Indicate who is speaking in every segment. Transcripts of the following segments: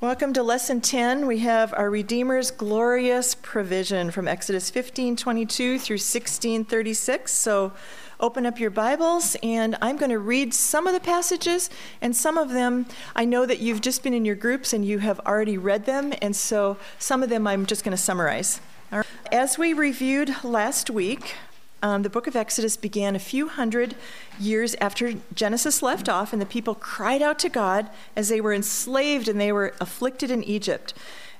Speaker 1: Welcome to lesson 10. We have our Redeemer's glorious provision from Exodus 15:22 through 16:36. So open up your Bibles and I'm going to read some of the passages and some of them I know that you've just been in your groups and you have already read them and so some of them I'm just going to summarize. As we reviewed last week, um, the book of Exodus began a few hundred years after Genesis left off, and the people cried out to God as they were enslaved and they were afflicted in Egypt.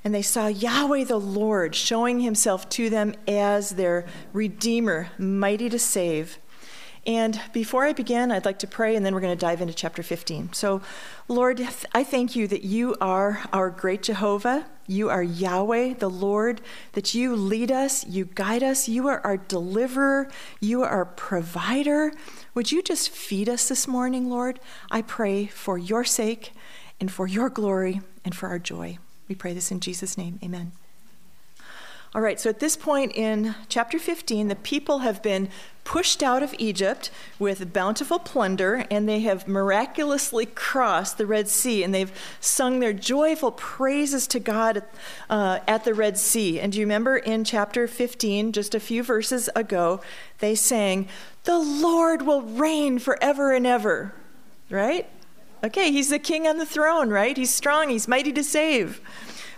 Speaker 1: And they saw Yahweh the Lord showing himself to them as their Redeemer, mighty to save. And before I begin, I'd like to pray, and then we're going to dive into chapter 15. So, Lord, I thank you that you are our great Jehovah. You are Yahweh, the Lord, that you lead us, you guide us, you are our deliverer, you are our provider. Would you just feed us this morning, Lord? I pray for your sake and for your glory and for our joy. We pray this in Jesus' name. Amen. All right, so at this point in chapter 15, the people have been pushed out of Egypt with bountiful plunder, and they have miraculously crossed the Red Sea, and they've sung their joyful praises to God uh, at the Red Sea. And do you remember in chapter 15, just a few verses ago, they sang, The Lord will reign forever and ever, right? Okay, he's the king on the throne, right? He's strong, he's mighty to save.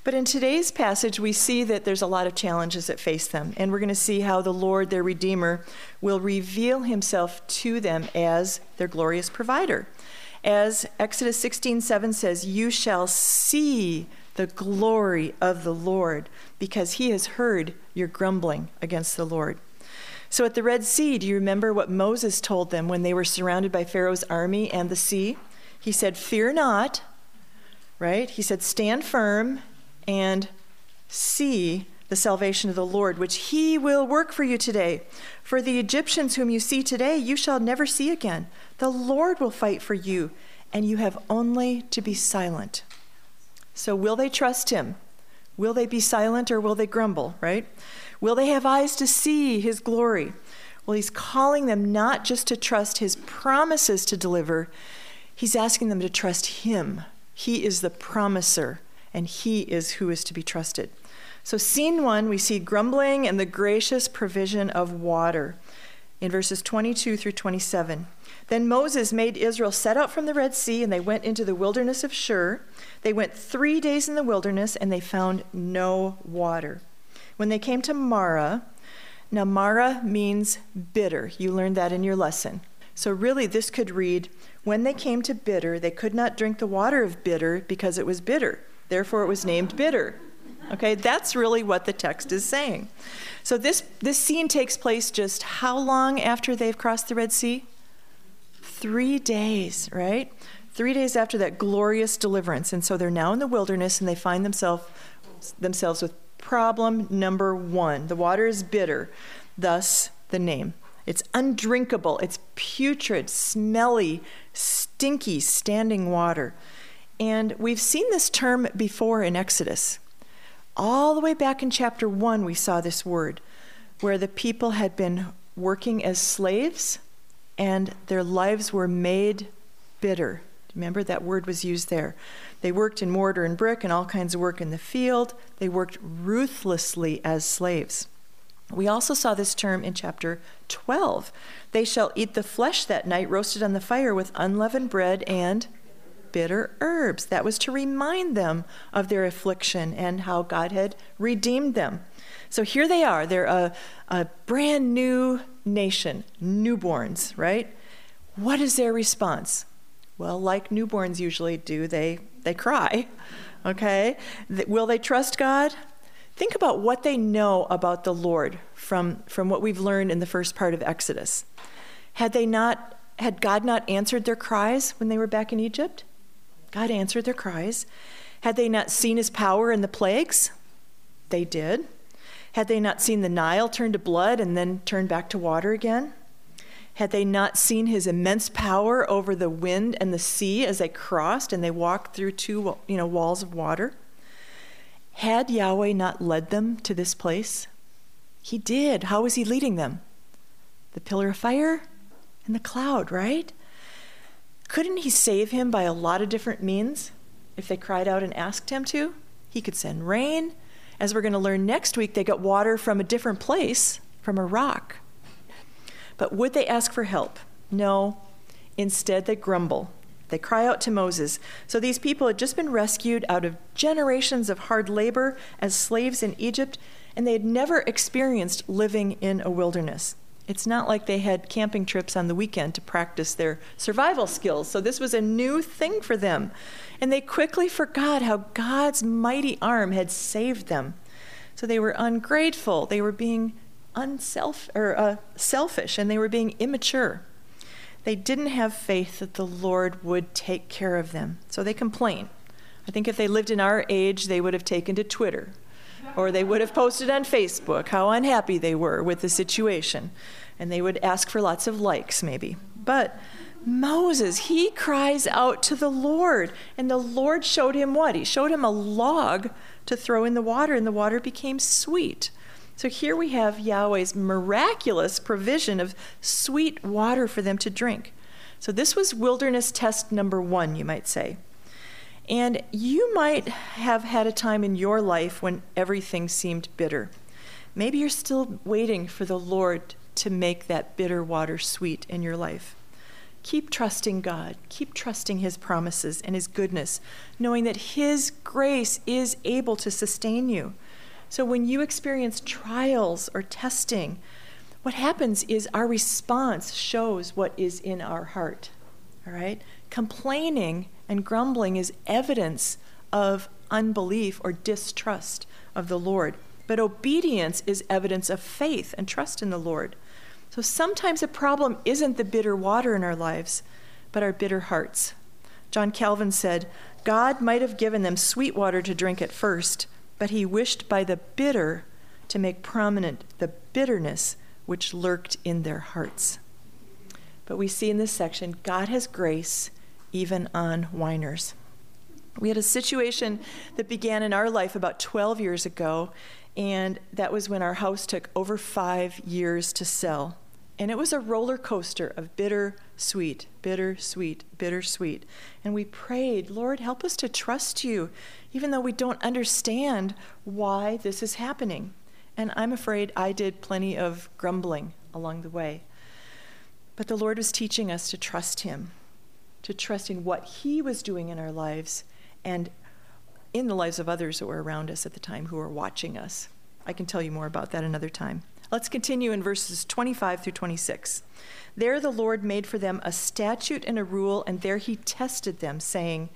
Speaker 1: But in today's passage, we see that there's a lot of challenges that face them. And we're going to see how the Lord, their Redeemer, will reveal himself to them as their glorious provider. As Exodus 16 7 says, You shall see the glory of the Lord, because he has heard your grumbling against the Lord. So at the Red Sea, do you remember what Moses told them when they were surrounded by Pharaoh's army and the sea? He said, Fear not, right? He said, Stand firm and see the salvation of the Lord, which he will work for you today. For the Egyptians whom you see today, you shall never see again. The Lord will fight for you, and you have only to be silent. So, will they trust him? Will they be silent or will they grumble, right? Will they have eyes to see his glory? Well, he's calling them not just to trust his promises to deliver, he's asking them to trust him. He is the promiser and he is who is to be trusted. So, scene one, we see grumbling and the gracious provision of water in verses 22 through 27. Then Moses made Israel set out from the Red Sea, and they went into the wilderness of Shur. They went three days in the wilderness, and they found no water. When they came to Marah, now Marah means bitter. You learned that in your lesson. So, really, this could read When they came to bitter, they could not drink the water of bitter because it was bitter. Therefore, it was named bitter. Okay, that's really what the text is saying. So this this scene takes place just how long after they've crossed the Red Sea? 3 days, right? 3 days after that glorious deliverance. And so they're now in the wilderness and they find themselves themselves with problem number 1. The water is bitter, thus the name. It's undrinkable, it's putrid, smelly, stinky standing water. And we've seen this term before in Exodus. All the way back in chapter 1, we saw this word where the people had been working as slaves and their lives were made bitter. Remember that word was used there. They worked in mortar and brick and all kinds of work in the field. They worked ruthlessly as slaves. We also saw this term in chapter 12. They shall eat the flesh that night, roasted on the fire with unleavened bread and bitter herbs. That was to remind them of their affliction and how God had redeemed them. So here they are. They're a, a brand new nation, newborns, right? What is their response? Well, like newborns usually do, they, they cry. Okay? Will they trust God? Think about what they know about the Lord from, from what we've learned in the first part of Exodus. Had they not had God not answered their cries when they were back in Egypt? God answered their cries. Had they not seen his power in the plagues? They did. Had they not seen the Nile turn to blood and then turn back to water again? Had they not seen his immense power over the wind and the sea as they crossed and they walked through two you know, walls of water? Had Yahweh not led them to this place? He did. How was he leading them? The pillar of fire and the cloud, right? Couldn't he save him by a lot of different means? if they cried out and asked him to. He could send rain. As we're going to learn next week, they got water from a different place, from a rock. But would they ask for help? No. Instead, they grumble. They cry out to Moses. So these people had just been rescued out of generations of hard labor as slaves in Egypt, and they had never experienced living in a wilderness. It's not like they had camping trips on the weekend to practice their survival skills. So this was a new thing for them. And they quickly forgot how God's mighty arm had saved them. So they were ungrateful. They were being unself or uh, selfish, and they were being immature. They didn't have faith that the Lord would take care of them. So they complain. I think if they lived in our age, they would have taken to Twitter or they would have posted on Facebook how unhappy they were with the situation and they would ask for lots of likes, maybe. But Moses, he cries out to the Lord, and the Lord showed him what? He showed him a log to throw in the water, and the water became sweet. So here we have Yahweh's miraculous provision of sweet water for them to drink. So this was wilderness test number one, you might say. And you might have had a time in your life when everything seemed bitter. Maybe you're still waiting for the Lord to make that bitter water sweet in your life. Keep trusting God. Keep trusting His promises and His goodness, knowing that His grace is able to sustain you. So when you experience trials or testing, what happens is our response shows what is in our heart. All right? Complaining and grumbling is evidence of unbelief or distrust of the Lord. But obedience is evidence of faith and trust in the Lord. So sometimes the problem isn't the bitter water in our lives, but our bitter hearts. John Calvin said, God might have given them sweet water to drink at first, but he wished by the bitter to make prominent the bitterness which lurked in their hearts. But we see in this section, God has grace even on whiners. We had a situation that began in our life about 12 years ago, and that was when our house took over five years to sell. And it was a roller coaster of bitter, sweet, bitter, sweet, bitter, sweet. And we prayed, Lord, help us to trust you, even though we don't understand why this is happening. And I'm afraid I did plenty of grumbling along the way. But the Lord was teaching us to trust Him, to trust in what He was doing in our lives and in the lives of others that were around us at the time who were watching us. I can tell you more about that another time. Let's continue in verses 25 through 26. There the Lord made for them a statute and a rule, and there he tested them, saying,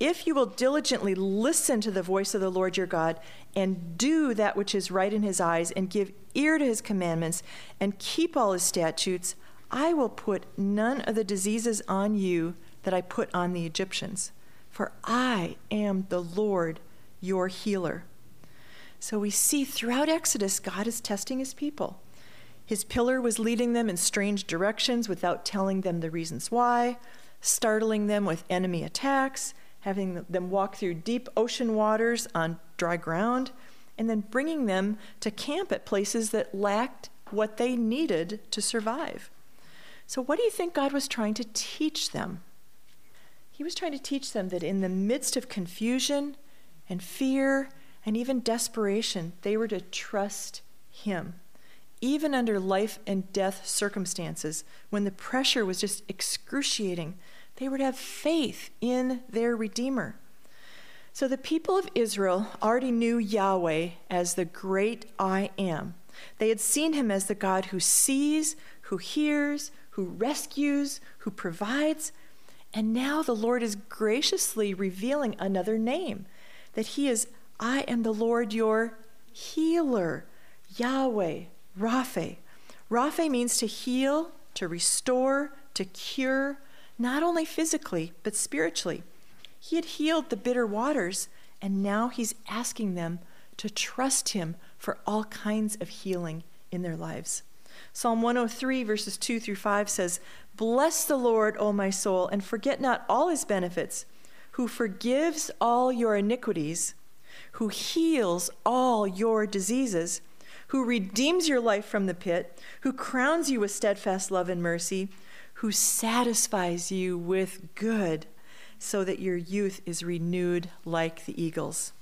Speaker 1: If you will diligently listen to the voice of the Lord your God, and do that which is right in his eyes, and give ear to his commandments, and keep all his statutes, I will put none of the diseases on you that I put on the Egyptians. For I am the Lord your healer. So we see throughout Exodus, God is testing his people. His pillar was leading them in strange directions without telling them the reasons why, startling them with enemy attacks, having them walk through deep ocean waters on dry ground, and then bringing them to camp at places that lacked what they needed to survive. So, what do you think God was trying to teach them? He was trying to teach them that in the midst of confusion and fear and even desperation, they were to trust Him. Even under life and death circumstances, when the pressure was just excruciating, they were to have faith in their Redeemer. So the people of Israel already knew Yahweh as the great I am. They had seen him as the God who sees, who hears, who rescues, who provides. And now the Lord is graciously revealing another name that he is I am the Lord your healer, Yahweh, Rapha. Rapha means to heal, to restore, to cure, not only physically, but spiritually. He had healed the bitter waters, and now he's asking them to trust him for all kinds of healing in their lives. Psalm 103, verses 2 through 5 says, Bless the Lord, O my soul, and forget not all his benefits, who forgives all your iniquities who heals all your diseases, who redeems your life from the pit, who crowns you with steadfast love and mercy, who satisfies you with good, so that your youth is renewed like the eagles.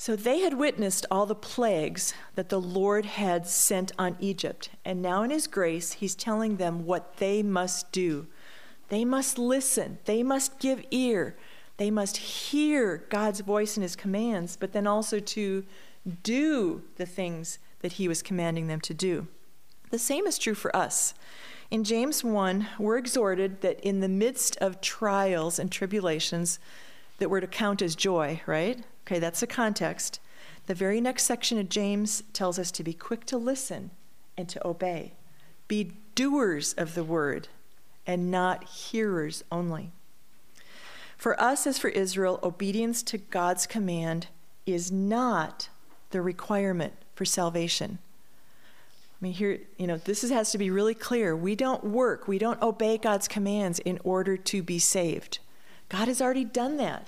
Speaker 1: So they had witnessed all the plagues that the Lord had sent on Egypt, and now in His grace, He's telling them what they must do. They must listen, they must give ear, they must hear God's voice and His commands, but then also to do the things that He was commanding them to do. The same is true for us. In James 1, we're exhorted that in the midst of trials and tribulations, that we're to count as joy, right? Okay, that's the context. The very next section of James tells us to be quick to listen and to obey. Be doers of the word and not hearers only. For us, as for Israel, obedience to God's command is not the requirement for salvation. I mean, here, you know, this is, has to be really clear. We don't work, we don't obey God's commands in order to be saved. God has already done that.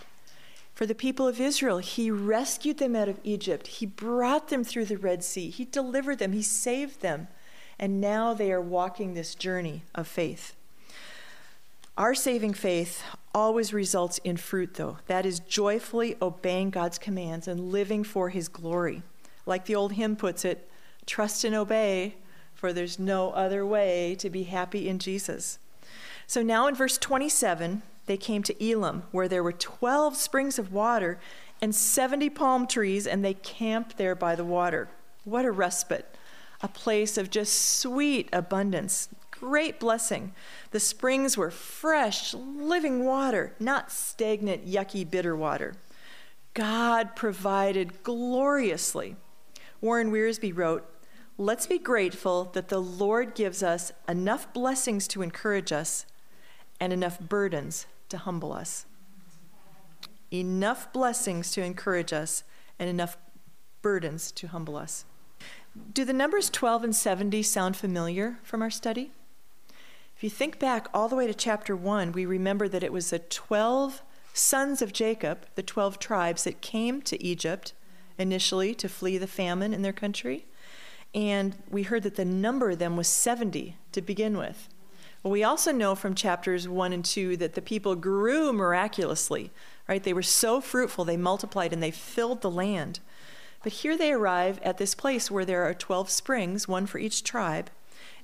Speaker 1: For the people of Israel, He rescued them out of Egypt. He brought them through the Red Sea. He delivered them. He saved them. And now they are walking this journey of faith. Our saving faith always results in fruit, though. That is joyfully obeying God's commands and living for His glory. Like the old hymn puts it, trust and obey, for there's no other way to be happy in Jesus. So now in verse 27, they came to Elim, where there were 12 springs of water and 70 palm trees, and they camped there by the water. What a respite! A place of just sweet abundance, great blessing. The springs were fresh, living water, not stagnant, yucky, bitter water. God provided gloriously. Warren Wiersbe wrote, Let's be grateful that the Lord gives us enough blessings to encourage us and enough burdens to humble us. Enough blessings to encourage us and enough burdens to humble us. Do the numbers 12 and 70 sound familiar from our study? If you think back all the way to chapter 1, we remember that it was the 12 sons of Jacob, the 12 tribes, that came to Egypt initially to flee the famine in their country. And we heard that the number of them was 70 to begin with. We also know from chapters 1 and 2 that the people grew miraculously, right? They were so fruitful, they multiplied and they filled the land. But here they arrive at this place where there are 12 springs, one for each tribe.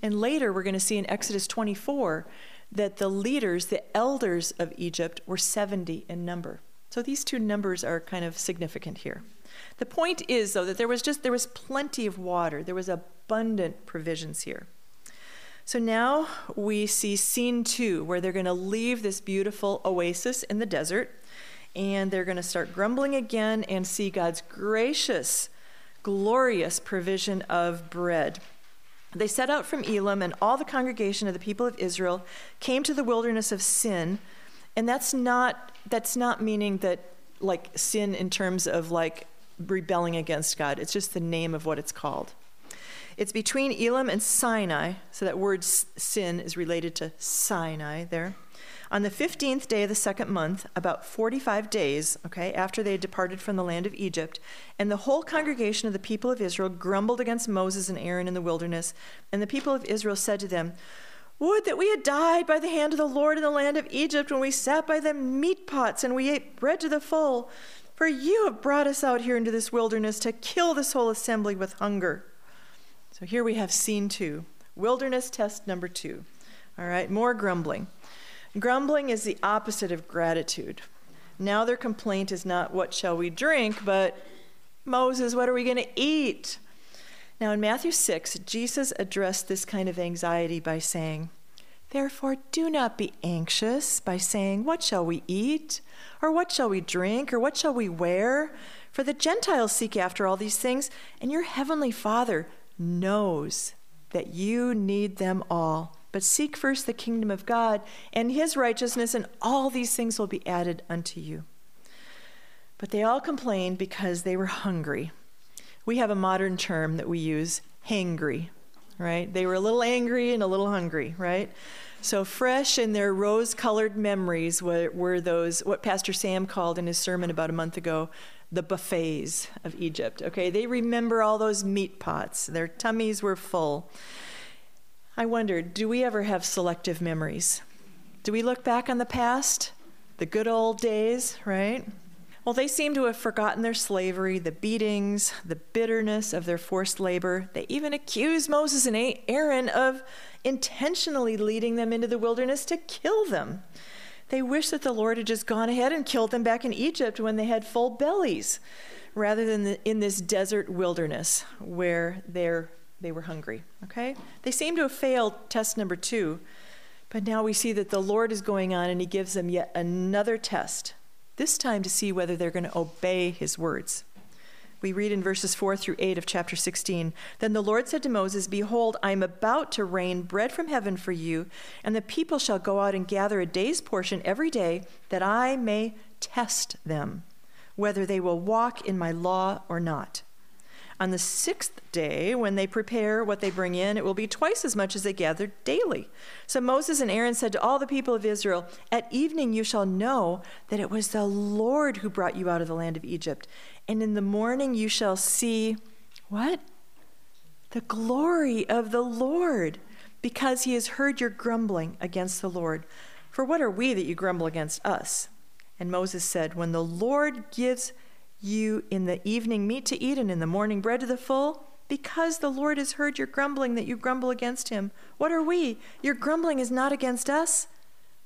Speaker 1: And later we're going to see in Exodus 24 that the leaders, the elders of Egypt, were 70 in number. So these two numbers are kind of significant here. The point is, though, that there was just there was plenty of water. There was abundant provisions here. So now we see scene two, where they're going to leave this beautiful oasis in the desert, and they're going to start grumbling again and see God's gracious, glorious provision of bread. They set out from Elim, and all the congregation of the people of Israel came to the wilderness of Sin. And that's not that's not meaning that like sin in terms of like rebelling against God. It's just the name of what it's called. It's between Elim and Sinai, so that word sin is related to Sinai there. On the 15th day of the second month, about 45 days, okay, after they had departed from the land of Egypt, and the whole congregation of the people of Israel grumbled against Moses and Aaron in the wilderness, and the people of Israel said to them, would that we had died by the hand of the Lord in the land of Egypt when we sat by the meat pots and we ate bread to the full. For you have brought us out here into this wilderness to kill this whole assembly with hunger. So here we have scene two wilderness test number two. All right, more grumbling. Grumbling is the opposite of gratitude. Now their complaint is not, What shall we drink? but Moses, what are we going to eat? Now in Matthew 6, Jesus addressed this kind of anxiety by saying, Therefore, do not be anxious by saying, What shall we eat? Or what shall we drink? Or what shall we wear? For the Gentiles seek after all these things, and your heavenly Father knows that you need them all. But seek first the kingdom of God and his righteousness, and all these things will be added unto you. But they all complained because they were hungry. We have a modern term that we use, hangry, right? They were a little angry and a little hungry, right? So fresh in their rose colored memories were, were, those, what Pastor Sam called in his sermon about a month ago, the buffets of Egypt. Okay, they remember all those meat pots, their tummies were full. I wondered, do we ever have selective memories? Do we look back on the past the good old days, right? Well, they seem to have forgotten their slavery, the beatings, the bitterness of their forced labor. They even accuse Moses and Aaron of intentionally leading them into the wilderness to kill them. They wish that the Lord had just gone ahead and killed them back in Egypt when they had full bellies, rather than the, in this desert wilderness where they're, they were hungry. Okay? They seem to have failed test number two, but now we see that the Lord is going on and He gives them yet another test, this time to see whether they're going to obey His words. We read in verses 4 through 8 of chapter 16 Then the Lord said to Moses, Behold, I am about to rain bread from heaven for you, and the people shall go out and gather a day's portion every day, that I may test them, whether they will walk in my law or not. On the sixth day, when they prepare what they bring in, it will be twice as much as they gather daily. So Moses and Aaron said to all the people of Israel, At evening you shall know that it was the Lord who brought you out of the land of Egypt. And in the morning you shall see what? The glory of the Lord, because he has heard your grumbling against the Lord. For what are we that you grumble against us? And Moses said, When the Lord gives you in the evening meat to eat and in the morning bread to the full? Because the Lord has heard your grumbling that you grumble against him. What are we? Your grumbling is not against us,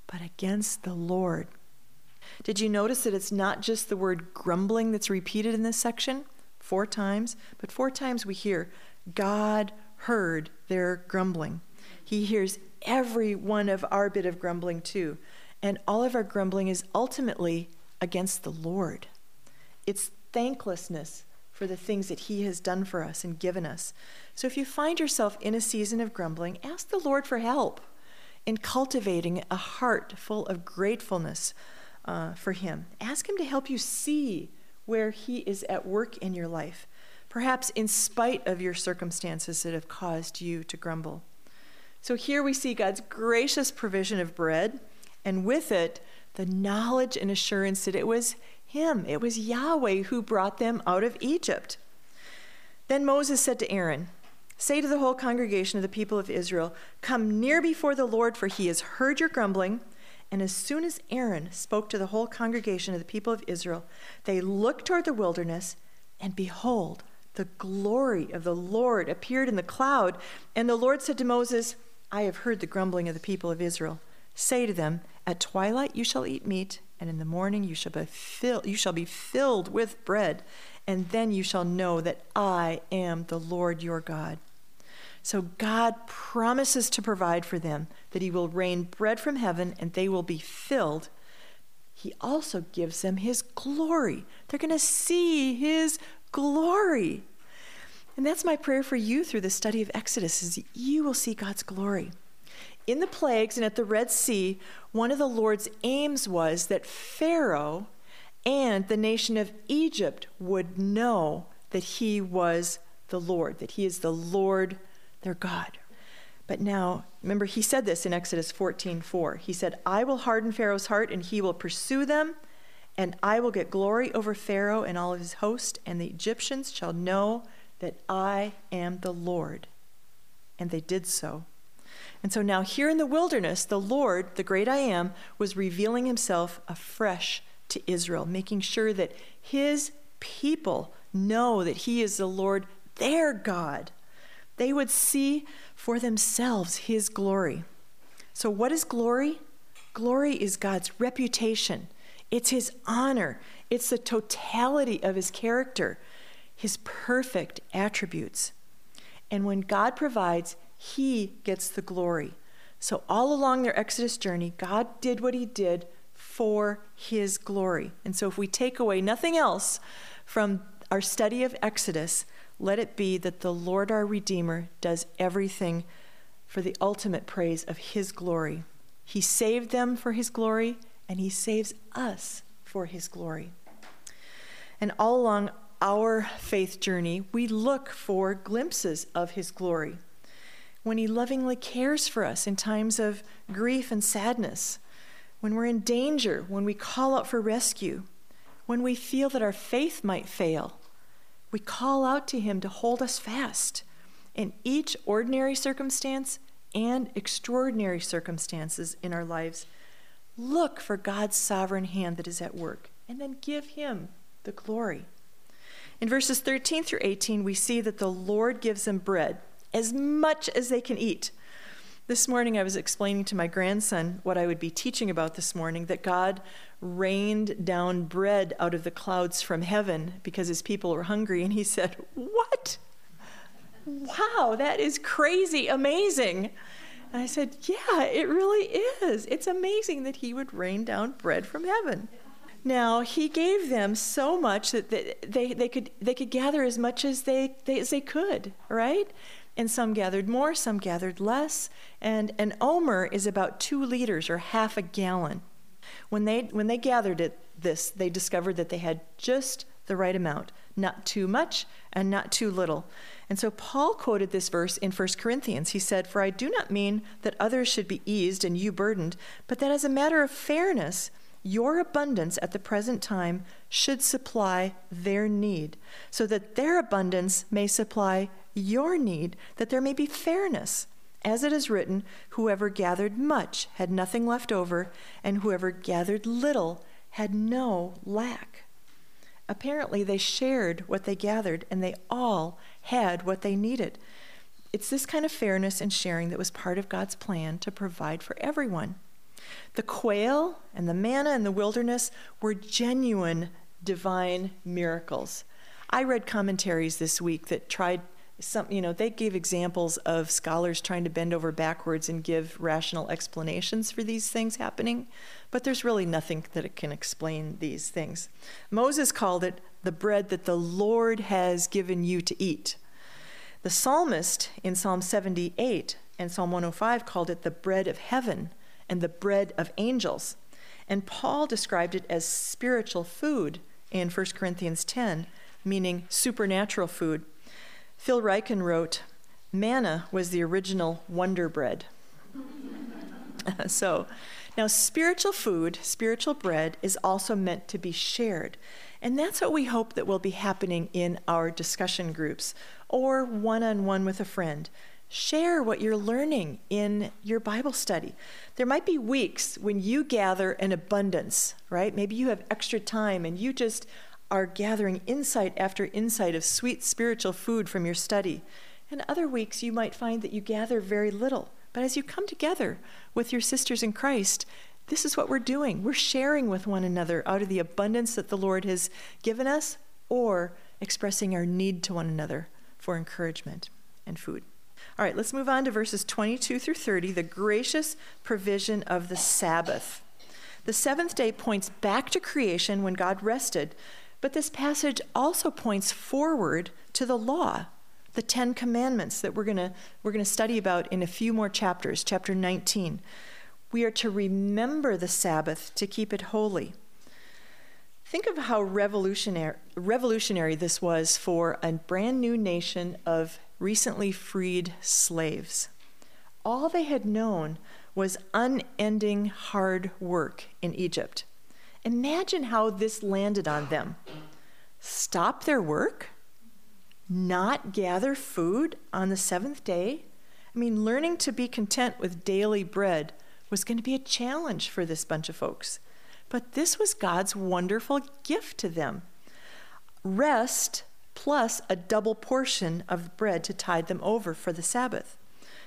Speaker 1: but against the Lord. Did you notice that it's not just the word grumbling that's repeated in this section? Four times, but four times we hear, God heard their grumbling. He hears every one of our bit of grumbling too. And all of our grumbling is ultimately against the Lord. It's thanklessness for the things that He has done for us and given us. So if you find yourself in a season of grumbling, ask the Lord for help in cultivating a heart full of gratefulness uh, for Him. Ask Him to help you see where He is at work in your life, perhaps in spite of your circumstances that have caused you to grumble. So here we see God's gracious provision of bread, and with it, the knowledge and assurance that it was him. It was Yahweh who brought them out of Egypt. Then Moses said to Aaron, Say to the whole congregation of the people of Israel, Come near before the Lord, for he has heard your grumbling. And as soon as Aaron spoke to the whole congregation of the people of Israel, they looked toward the wilderness, and behold, the glory of the Lord appeared in the cloud. And the Lord said to Moses, I have heard the grumbling of the people of Israel. Say to them, At twilight you shall eat meat, and in the morning you shall be filled you shall be filled with bread and then you shall know that I am the Lord your God. So God promises to provide for them that he will rain bread from heaven and they will be filled. He also gives them his glory. They're going to see his glory. And that's my prayer for you through the study of Exodus is you will see God's glory. In the plagues and at the Red Sea, one of the Lord's aims was that Pharaoh and the nation of Egypt would know that he was the Lord, that he is the Lord their God. But now, remember, he said this in Exodus 14 4. He said, I will harden Pharaoh's heart, and he will pursue them, and I will get glory over Pharaoh and all of his host, and the Egyptians shall know that I am the Lord. And they did so. And so now, here in the wilderness, the Lord, the great I am, was revealing himself afresh to Israel, making sure that his people know that he is the Lord, their God. They would see for themselves his glory. So, what is glory? Glory is God's reputation, it's his honor, it's the totality of his character, his perfect attributes. And when God provides, he gets the glory. So, all along their Exodus journey, God did what He did for His glory. And so, if we take away nothing else from our study of Exodus, let it be that the Lord our Redeemer does everything for the ultimate praise of His glory. He saved them for His glory, and He saves us for His glory. And all along our faith journey, we look for glimpses of His glory when He lovingly cares for us in times of grief and sadness, when we're in danger, when we call out for rescue, when we feel that our faith might fail. We call out to Him to hold us fast in each ordinary circumstance and extraordinary circumstances in our lives. Look for God's sovereign hand that is at work, and then give him the glory. In verses 13 through 18, we see that the Lord gives them bread, as much as they can eat. This morning, I was explaining to my grandson what I would be teaching about this morning that God rained down bread out of the clouds from heaven because his people were hungry. And he said, What? Wow, that is crazy, amazing. And I said, Yeah, it really is. It's amazing that he would rain down bread from heaven. Now, he gave them so much that they, they, could, they could gather as much as they, they, as they could, right? And some gathered more, some gathered less. And an omer is about two liters or half a gallon. When they, when they gathered it, this, they discovered that they had just the right amount, not too much and not too little. And so Paul quoted this verse in 1 Corinthians. He said, For I do not mean that others should be eased and you burdened, but that as a matter of fairness, your abundance at the present time should supply their need, so that their abundance may supply your need, that there may be fairness. As it is written, whoever gathered much had nothing left over, and whoever gathered little had no lack. Apparently, they shared what they gathered, and they all had what they needed. It's this kind of fairness and sharing that was part of God's plan to provide for everyone. The quail and the manna in the wilderness were genuine divine miracles. I read commentaries this week that tried some, you know, they gave examples of scholars trying to bend over backwards and give rational explanations for these things happening, but there's really nothing that can explain these things. Moses called it the bread that the Lord has given you to eat. The psalmist in Psalm 78 and Psalm 105 called it the bread of heaven and the bread of angels. And Paul described it as spiritual food in 1 Corinthians 10, meaning supernatural food. Phil Ryken wrote, Manna was the original wonder bread. so, now spiritual food, spiritual bread, is also meant to be shared. And that's what we hope that will be happening in our discussion groups or one on one with a friend. Share what you're learning in your Bible study. There might be weeks when you gather an abundance, right? Maybe you have extra time and you just are gathering insight after insight of sweet spiritual food from your study. And other weeks you might find that you gather very little. But as you come together with your sisters in Christ, this is what we're doing. We're sharing with one another out of the abundance that the Lord has given us or expressing our need to one another for encouragement and food. All right, let's move on to verses 22 through 30, the gracious provision of the Sabbath. The seventh day points back to creation when God rested, but this passage also points forward to the law, the Ten Commandments that we're going to we're going to study about in a few more chapters, chapter 19. We are to remember the Sabbath to keep it holy. Think of how revolutionary, revolutionary this was for a brand new nation of recently freed slaves. All they had known was unending hard work in Egypt. Imagine how this landed on them. Stop their work? Not gather food on the seventh day? I mean, learning to be content with daily bread was going to be a challenge for this bunch of folks. But this was God's wonderful gift to them. Rest plus a double portion of bread to tide them over for the Sabbath.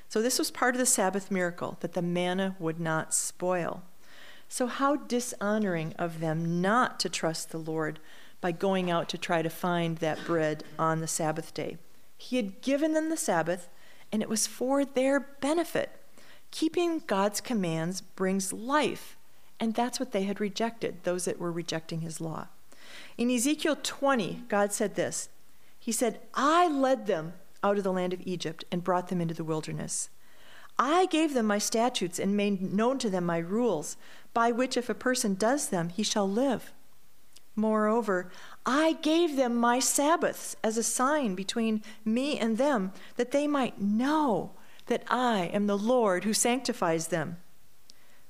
Speaker 1: So, this was part of the Sabbath miracle that the manna would not spoil. So, how dishonoring of them not to trust the Lord by going out to try to find that bread on the Sabbath day. He had given them the Sabbath, and it was for their benefit. Keeping God's commands brings life, and that's what they had rejected, those that were rejecting his law. In Ezekiel 20, God said this he said, I led them out of the land of Egypt and brought them into the wilderness. I gave them my statutes and made known to them my rules, by which if a person does them, he shall live. Moreover, I gave them my Sabbaths as a sign between me and them, that they might know that I am the Lord who sanctifies them.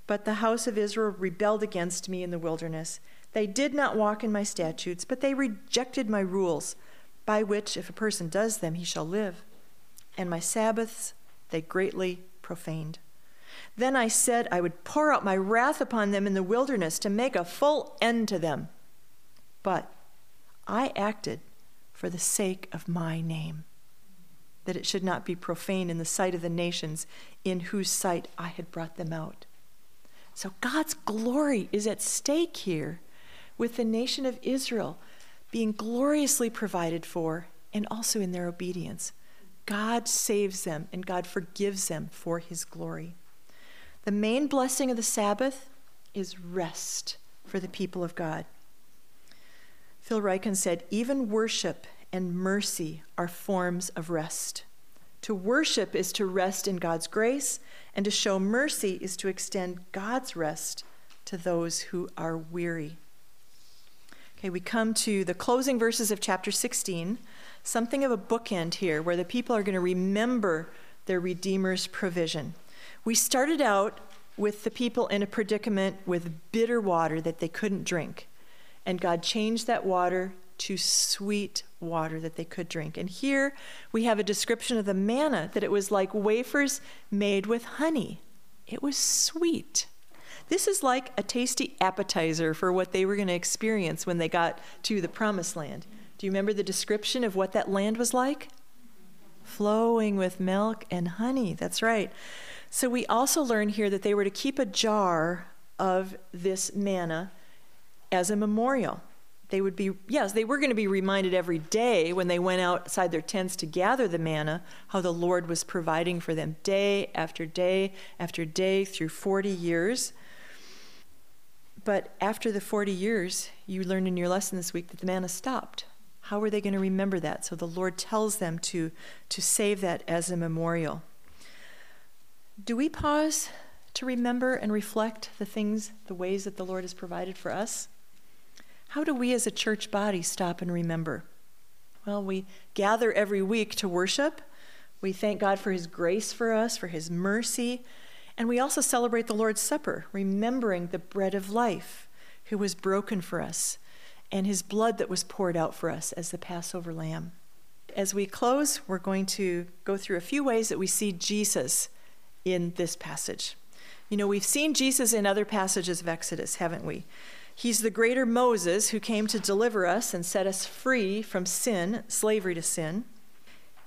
Speaker 1: But the house of Israel rebelled against me in the wilderness. They did not walk in my statutes, but they rejected my rules by which, if a person does them, he shall live. And my Sabbaths they greatly profaned. Then I said I would pour out my wrath upon them in the wilderness to make a full end to them. But I acted for the sake of my name, that it should not be profaned in the sight of the nations in whose sight I had brought them out. So God's glory is at stake here with the nation of Israel being gloriously provided for and also in their obedience. God saves them and God forgives them for his glory. The main blessing of the Sabbath is rest for the people of God. Phil Ryken said, even worship and mercy are forms of rest. To worship is to rest in God's grace, and to show mercy is to extend God's rest to those who are weary. Okay, we come to the closing verses of chapter 16, something of a bookend here where the people are going to remember their Redeemer's provision. We started out with the people in a predicament with bitter water that they couldn't drink, and God changed that water to sweet water that they could drink. And here we have a description of the manna that it was like wafers made with honey. It was sweet. This is like a tasty appetizer for what they were going to experience when they got to the promised land. Do you remember the description of what that land was like? Flowing with milk and honey. That's right. So we also learn here that they were to keep a jar of this manna as a memorial they would be, yes, they were going to be reminded every day when they went outside their tents to gather the manna, how the Lord was providing for them day after day after day through 40 years. But after the 40 years, you learned in your lesson this week that the manna stopped. How are they going to remember that? So the Lord tells them to, to save that as a memorial. Do we pause to remember and reflect the things, the ways that the Lord has provided for us? How do we as a church body stop and remember? Well, we gather every week to worship. We thank God for His grace for us, for His mercy. And we also celebrate the Lord's Supper, remembering the bread of life who was broken for us and His blood that was poured out for us as the Passover lamb. As we close, we're going to go through a few ways that we see Jesus in this passage. You know, we've seen Jesus in other passages of Exodus, haven't we? He's the greater Moses who came to deliver us and set us free from sin, slavery to sin.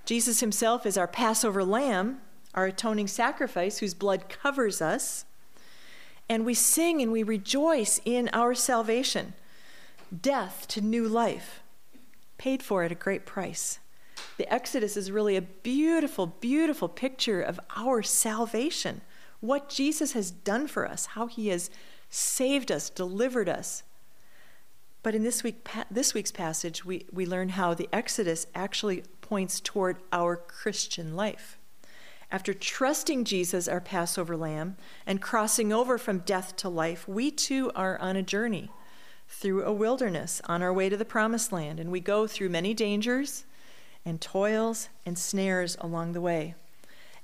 Speaker 1: Jesus himself is our Passover lamb, our atoning sacrifice, whose blood covers us. And we sing and we rejoice in our salvation, death to new life, paid for at a great price. The Exodus is really a beautiful, beautiful picture of our salvation, what Jesus has done for us, how he has saved us, delivered us. But in this, week, this week's passage, we, we learn how the Exodus actually points toward our Christian life. After trusting Jesus, our Passover lamb, and crossing over from death to life, we too are on a journey through a wilderness on our way to the promised land, and we go through many dangers and toils and snares along the way.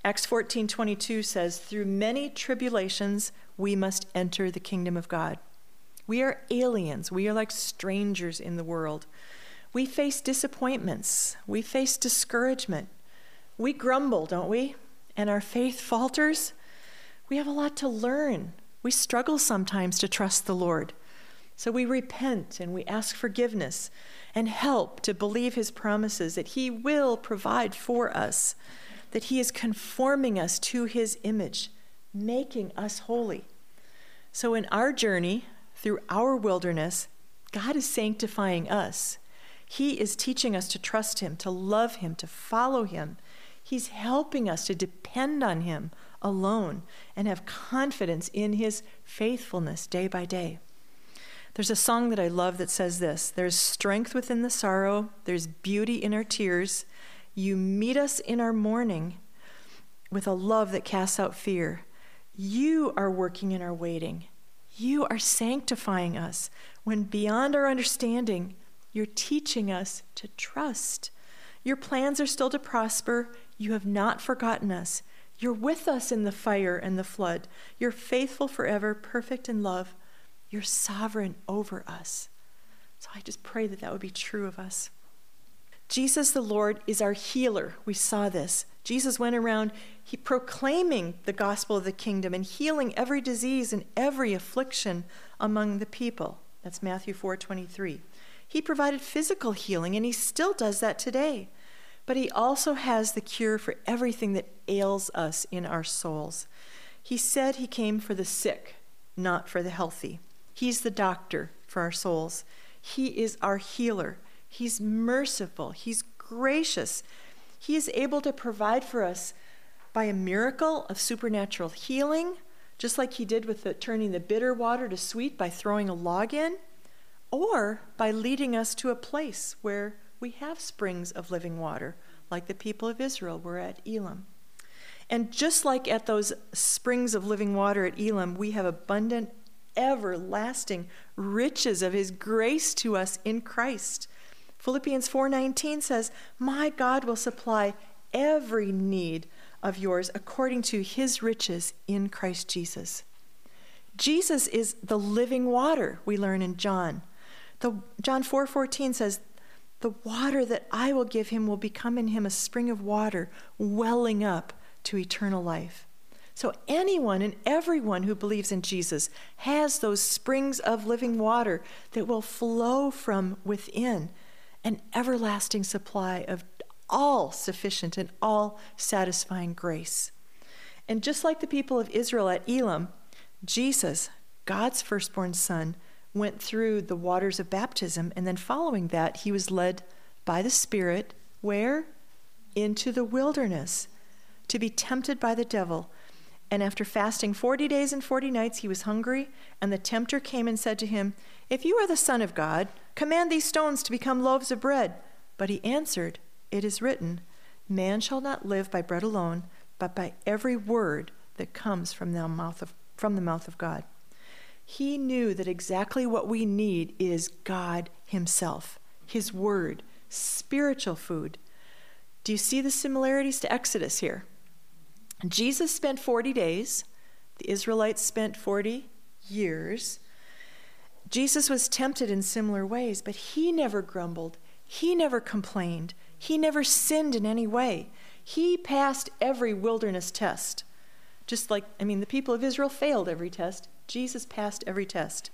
Speaker 1: Acts 14:22 says, "Through many tribulations we must enter the kingdom of God." We are aliens. We are like strangers in the world. We face disappointments. We face discouragement. We grumble, don't we? And our faith falters. We have a lot to learn. We struggle sometimes to trust the Lord. So we repent and we ask forgiveness and help to believe his promises that he will provide for us that He is conforming us to His image, making us holy. So, in our journey through our wilderness, God is sanctifying us. He is teaching us to trust Him, to love Him, to follow Him. He's helping us to depend on Him alone and have confidence in His faithfulness day by day. There's a song that I love that says this There's strength within the sorrow, there's beauty in our tears, you meet us in our mourning with a love that casts out fear. You are working in our waiting. You are sanctifying us when beyond our understanding, you're teaching us to trust. Your plans are still to prosper. You have not forgotten us. You're with us in the fire and the flood. You're faithful forever, perfect in love. You're sovereign over us. So I just pray that that would be true of us. Jesus the Lord is our healer. We saw this. Jesus went around he proclaiming the gospel of the kingdom and healing every disease and every affliction among the people. That's Matthew 4:23. He provided physical healing and he still does that today. But he also has the cure for everything that ails us in our souls. He said he came for the sick, not for the healthy. He's the doctor for our souls. He is our healer. He's merciful. He's gracious. He is able to provide for us by a miracle of supernatural healing, just like he did with the, turning the bitter water to sweet by throwing a log in, or by leading us to a place where we have springs of living water, like the people of Israel were at Elim. And just like at those springs of living water at Elim, we have abundant, everlasting riches of his grace to us in Christ. Philippians 4:19 says, "My God will supply every need of yours according to his riches in Christ Jesus." Jesus is the living water, we learn in John. The, John 4:14 says, "The water that I will give him will become in him a spring of water welling up to eternal life." So anyone and everyone who believes in Jesus has those springs of living water that will flow from within an everlasting supply of all sufficient and all satisfying grace. And just like the people of Israel at Elim, Jesus, God's firstborn son, went through the waters of baptism, and then following that, he was led by the Spirit where? Into the wilderness to be tempted by the devil. And after fasting 40 days and 40 nights, he was hungry, and the tempter came and said to him, If you are the Son of God, Command these stones to become loaves of bread. But he answered, It is written, Man shall not live by bread alone, but by every word that comes from the mouth of, from the mouth of God. He knew that exactly what we need is God Himself, His Word, spiritual food. Do you see the similarities to Exodus here? Jesus spent 40 days, the Israelites spent 40 years. Jesus was tempted in similar ways, but he never grumbled. He never complained. He never sinned in any way. He passed every wilderness test. Just like, I mean, the people of Israel failed every test. Jesus passed every test.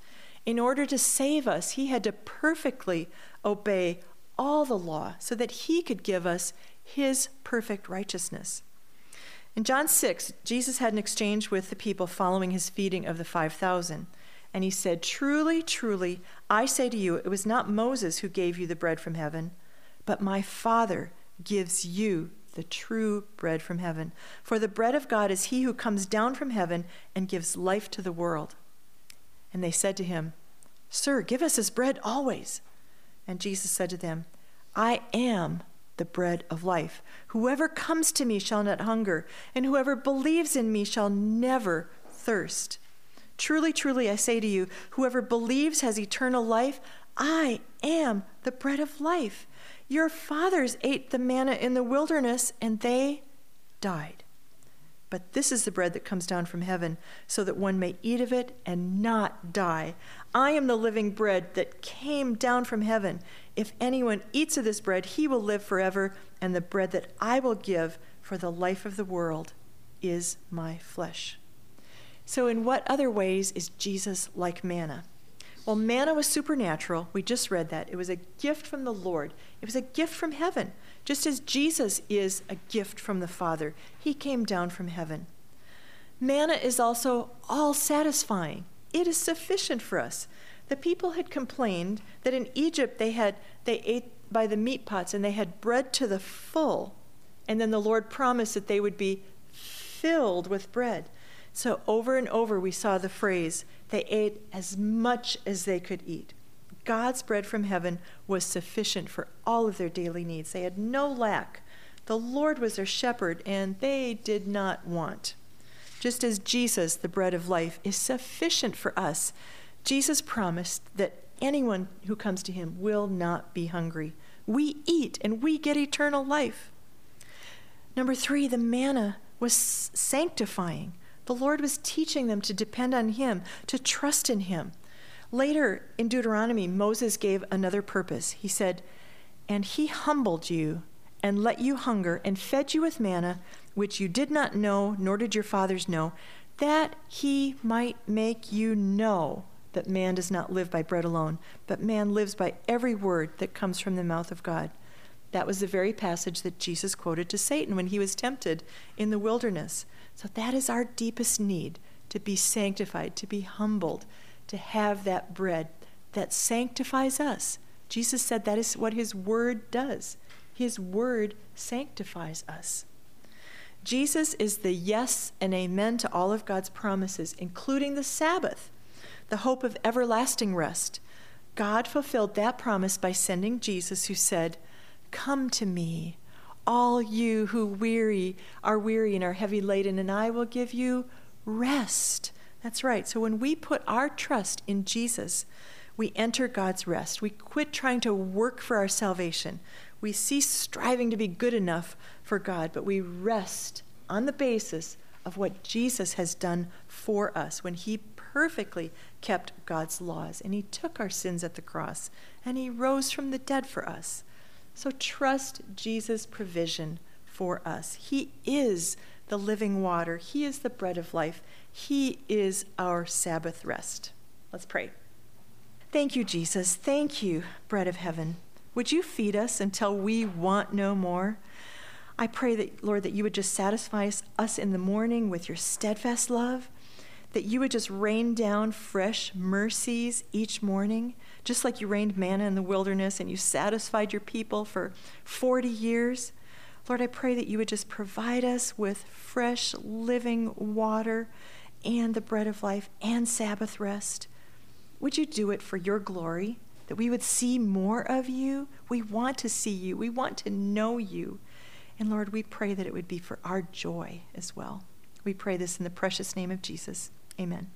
Speaker 1: In order to save us, he had to perfectly obey all the law so that he could give us his perfect righteousness. In John 6, Jesus had an exchange with the people following his feeding of the 5,000. And he said, Truly, truly, I say to you, it was not Moses who gave you the bread from heaven, but my Father gives you the true bread from heaven. For the bread of God is he who comes down from heaven and gives life to the world. And they said to him, Sir, give us this bread always. And Jesus said to them, I am the bread of life. Whoever comes to me shall not hunger, and whoever believes in me shall never thirst. Truly, truly, I say to you, whoever believes has eternal life. I am the bread of life. Your fathers ate the manna in the wilderness, and they died. But this is the bread that comes down from heaven, so that one may eat of it and not die. I am the living bread that came down from heaven. If anyone eats of this bread, he will live forever, and the bread that I will give for the life of the world is my flesh. So, in what other ways is Jesus like manna? Well, manna was supernatural. We just read that. It was a gift from the Lord, it was a gift from heaven. Just as Jesus is a gift from the Father, he came down from heaven. Manna is also all satisfying, it is sufficient for us. The people had complained that in Egypt they had they ate by the meat pots and they had bread to the full and then the Lord promised that they would be filled with bread. So over and over, we saw the phrase, they ate as much as they could eat. God's bread from heaven was sufficient for all of their daily needs. They had no lack. The Lord was their shepherd, and they did not want. Just as Jesus, the bread of life, is sufficient for us, Jesus promised that anyone who comes to him will not be hungry. We eat and we get eternal life. Number three, the manna was sanctifying. The Lord was teaching them to depend on Him, to trust in Him. Later in Deuteronomy, Moses gave another purpose. He said, And He humbled you and let you hunger, and fed you with manna, which you did not know, nor did your fathers know, that he might make you know that man does not live by bread alone, but man lives by every word that comes from the mouth of God. That was the very passage that Jesus quoted to Satan when he was tempted in the wilderness. So that is our deepest need to be sanctified, to be humbled, to have that bread that sanctifies us. Jesus said that is what his word does. His word sanctifies us. Jesus is the yes and amen to all of God's promises, including the Sabbath, the hope of everlasting rest. God fulfilled that promise by sending Jesus, who said, Come to me, all you who weary are weary and are heavy laden, and I will give you rest. That's right. So when we put our trust in Jesus, we enter God's rest. We quit trying to work for our salvation. We cease striving to be good enough for God, but we rest on the basis of what Jesus has done for us when he perfectly kept God's laws and he took our sins at the cross and he rose from the dead for us. So trust Jesus' provision for us. He is the living water, He is the bread of life, He is our Sabbath rest. Let's pray. Thank you, Jesus. Thank you, bread of heaven. Would you feed us until we want no more? I pray that, Lord, that you would just satisfy us, in the morning with your steadfast love, that you would just rain down fresh mercies each morning, just like you rained manna in the wilderness and you satisfied your people for 40 years. Lord, I pray that you would just provide us with fresh, living water and the bread of life and Sabbath rest. Would you do it for your glory? That we would see more of you? We want to see you. We want to know you. And Lord, we pray that it would be for our joy as well. We pray this in the precious name of Jesus. Amen.